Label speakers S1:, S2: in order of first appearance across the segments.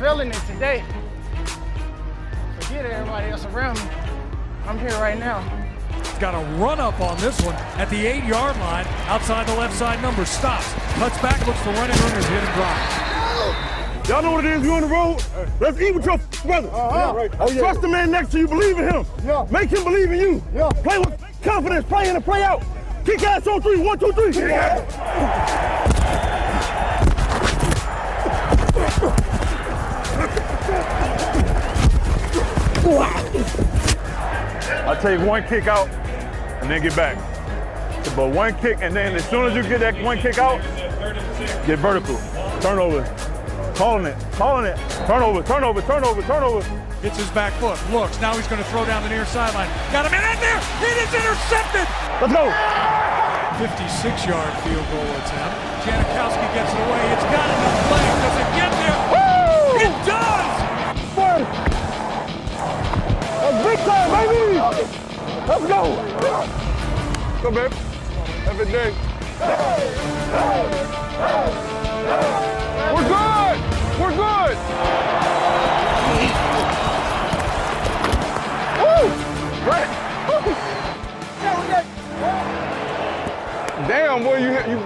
S1: reeling it today. Forget everybody else around me. I'm here right now.
S2: Got a run up on this one at the eight yard line outside the left side number. Stops, cuts back, looks for running runners, hit and drop.
S3: Y'all know what it is. You on the road. Let's eat with your brother.
S4: Uh-huh. Oh, yeah.
S3: Trust the man next to you. Believe in him.
S4: Yeah.
S3: Make him believe in you.
S4: Yeah.
S3: Play with confidence. Play in and play out. Kick ass on three. One, two, three. Kick ass. I take one kick out and then get back. But one kick and then as soon as you get that one kick out, get vertical. Turnover. Calling it. Calling it. Turnover. Turnover. Turnover. Turnover.
S2: Hits his back foot, looks. Now he's going to throw down the near sideline. Got him in there. It is intercepted.
S3: Let's go.
S2: 56 yard field goal attempt. Janikowski gets it away. It's got. It
S3: Come babe. Every day. We're good. We're good. Woo! Brett. Damn, boy, you you.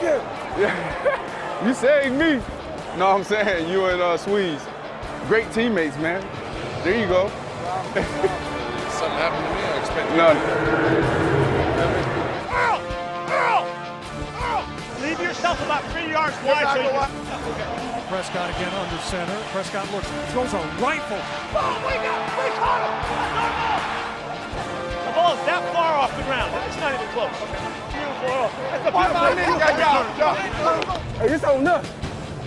S3: Yeah. you saved me. No, I'm saying you and uh, Swedes, great teammates, man. There you go.
S5: Something happened to me. I expected.
S3: None.
S6: Leave yourself about three yards wide so you can
S2: Prescott again under center. Prescott looks, throws a rifle.
S6: Oh, we got, we caught him! The ball is that far off the ground. It's not even close. Beautiful. That's a beautiful.
S3: Hey, it's on us.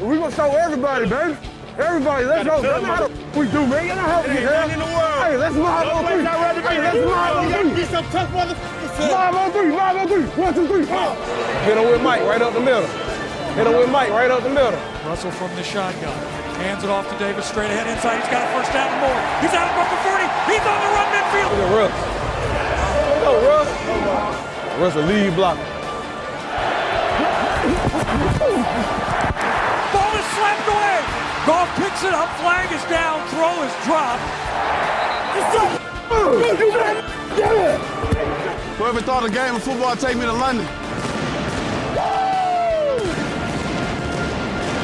S3: We gonna show everybody, baby. Everybody, let's go. That's how the we do, man. You know how we get
S6: in the world.
S3: Hey, let's live on oh three. Hey, let's live on oh three.
S6: some tough motherfuckers.
S3: Live on oh three. Live on three. One, two, three. Hit him with Mike right up the middle. Hit him with Mike right up the middle.
S2: Russell from the shotgun. Hands it off to Davis straight ahead inside. He's got a first down and more. He's out above the 40. He's on the run midfield.
S3: Look at Russ. Go, Russ. Russ a lead blocker.
S2: Ball is slapped away. Goff picks it up. Flag is down. Throw is dropped.
S5: Oh, Whoever thought a game of football would take me to London? You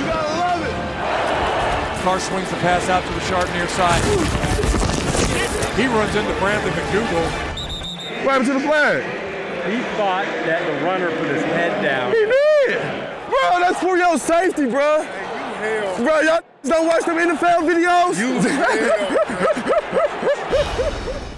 S5: gotta love it.
S2: Carr swings the pass out to the sharp near side. He runs into Bradley McDougald.
S3: What happened to the flag?
S7: He thought that the runner put his head down.
S3: He did. Bro, that's for your safety, bro. Bro, y'all don't watch them NFL videos?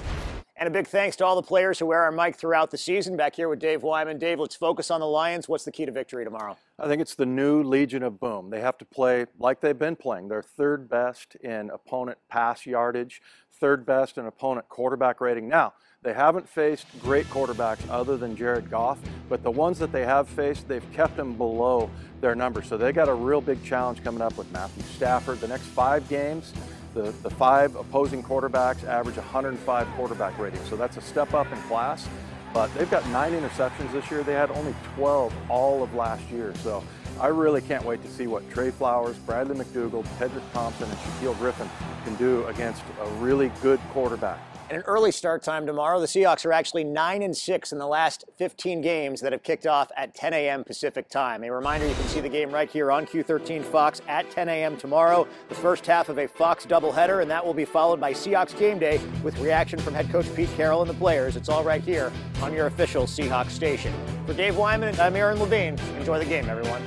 S8: And a big thanks to all the players who wear our mic throughout the season. Back here with Dave Wyman. Dave, let's focus on the Lions. What's the key to victory tomorrow?
S9: I think it's the new Legion of Boom. They have to play like they've been playing. They're third best in opponent pass yardage, third best in opponent quarterback rating. Now, they haven't faced great quarterbacks other than Jared Goff, but the ones that they have faced, they've kept them below their numbers. So they got a real big challenge coming up with Matthew Stafford. The next five games, the, the five opposing quarterbacks average 105 quarterback rating. So that's a step up in class. But they've got nine interceptions this year. They had only 12 all of last year. So I really can't wait to see what Tre Flowers, Bradley McDougald, Tedric Thompson, and Shaquill Griffin can do against a really good quarterback.
S8: And an early start time tomorrow. The Seahawks are actually 9 and 6 in the last 15 games that have kicked off at 10 a.m. Pacific time. A reminder you can see the game right here on Q13 Fox at 10 a.m. tomorrow. The first half of a Fox doubleheader, and that will be followed by Seahawks game day with reaction from head coach Pete Carroll and the players. It's all right here on your official Seahawks station. For Dave Wyman, I'm Aaron Levine. Enjoy the game, everyone.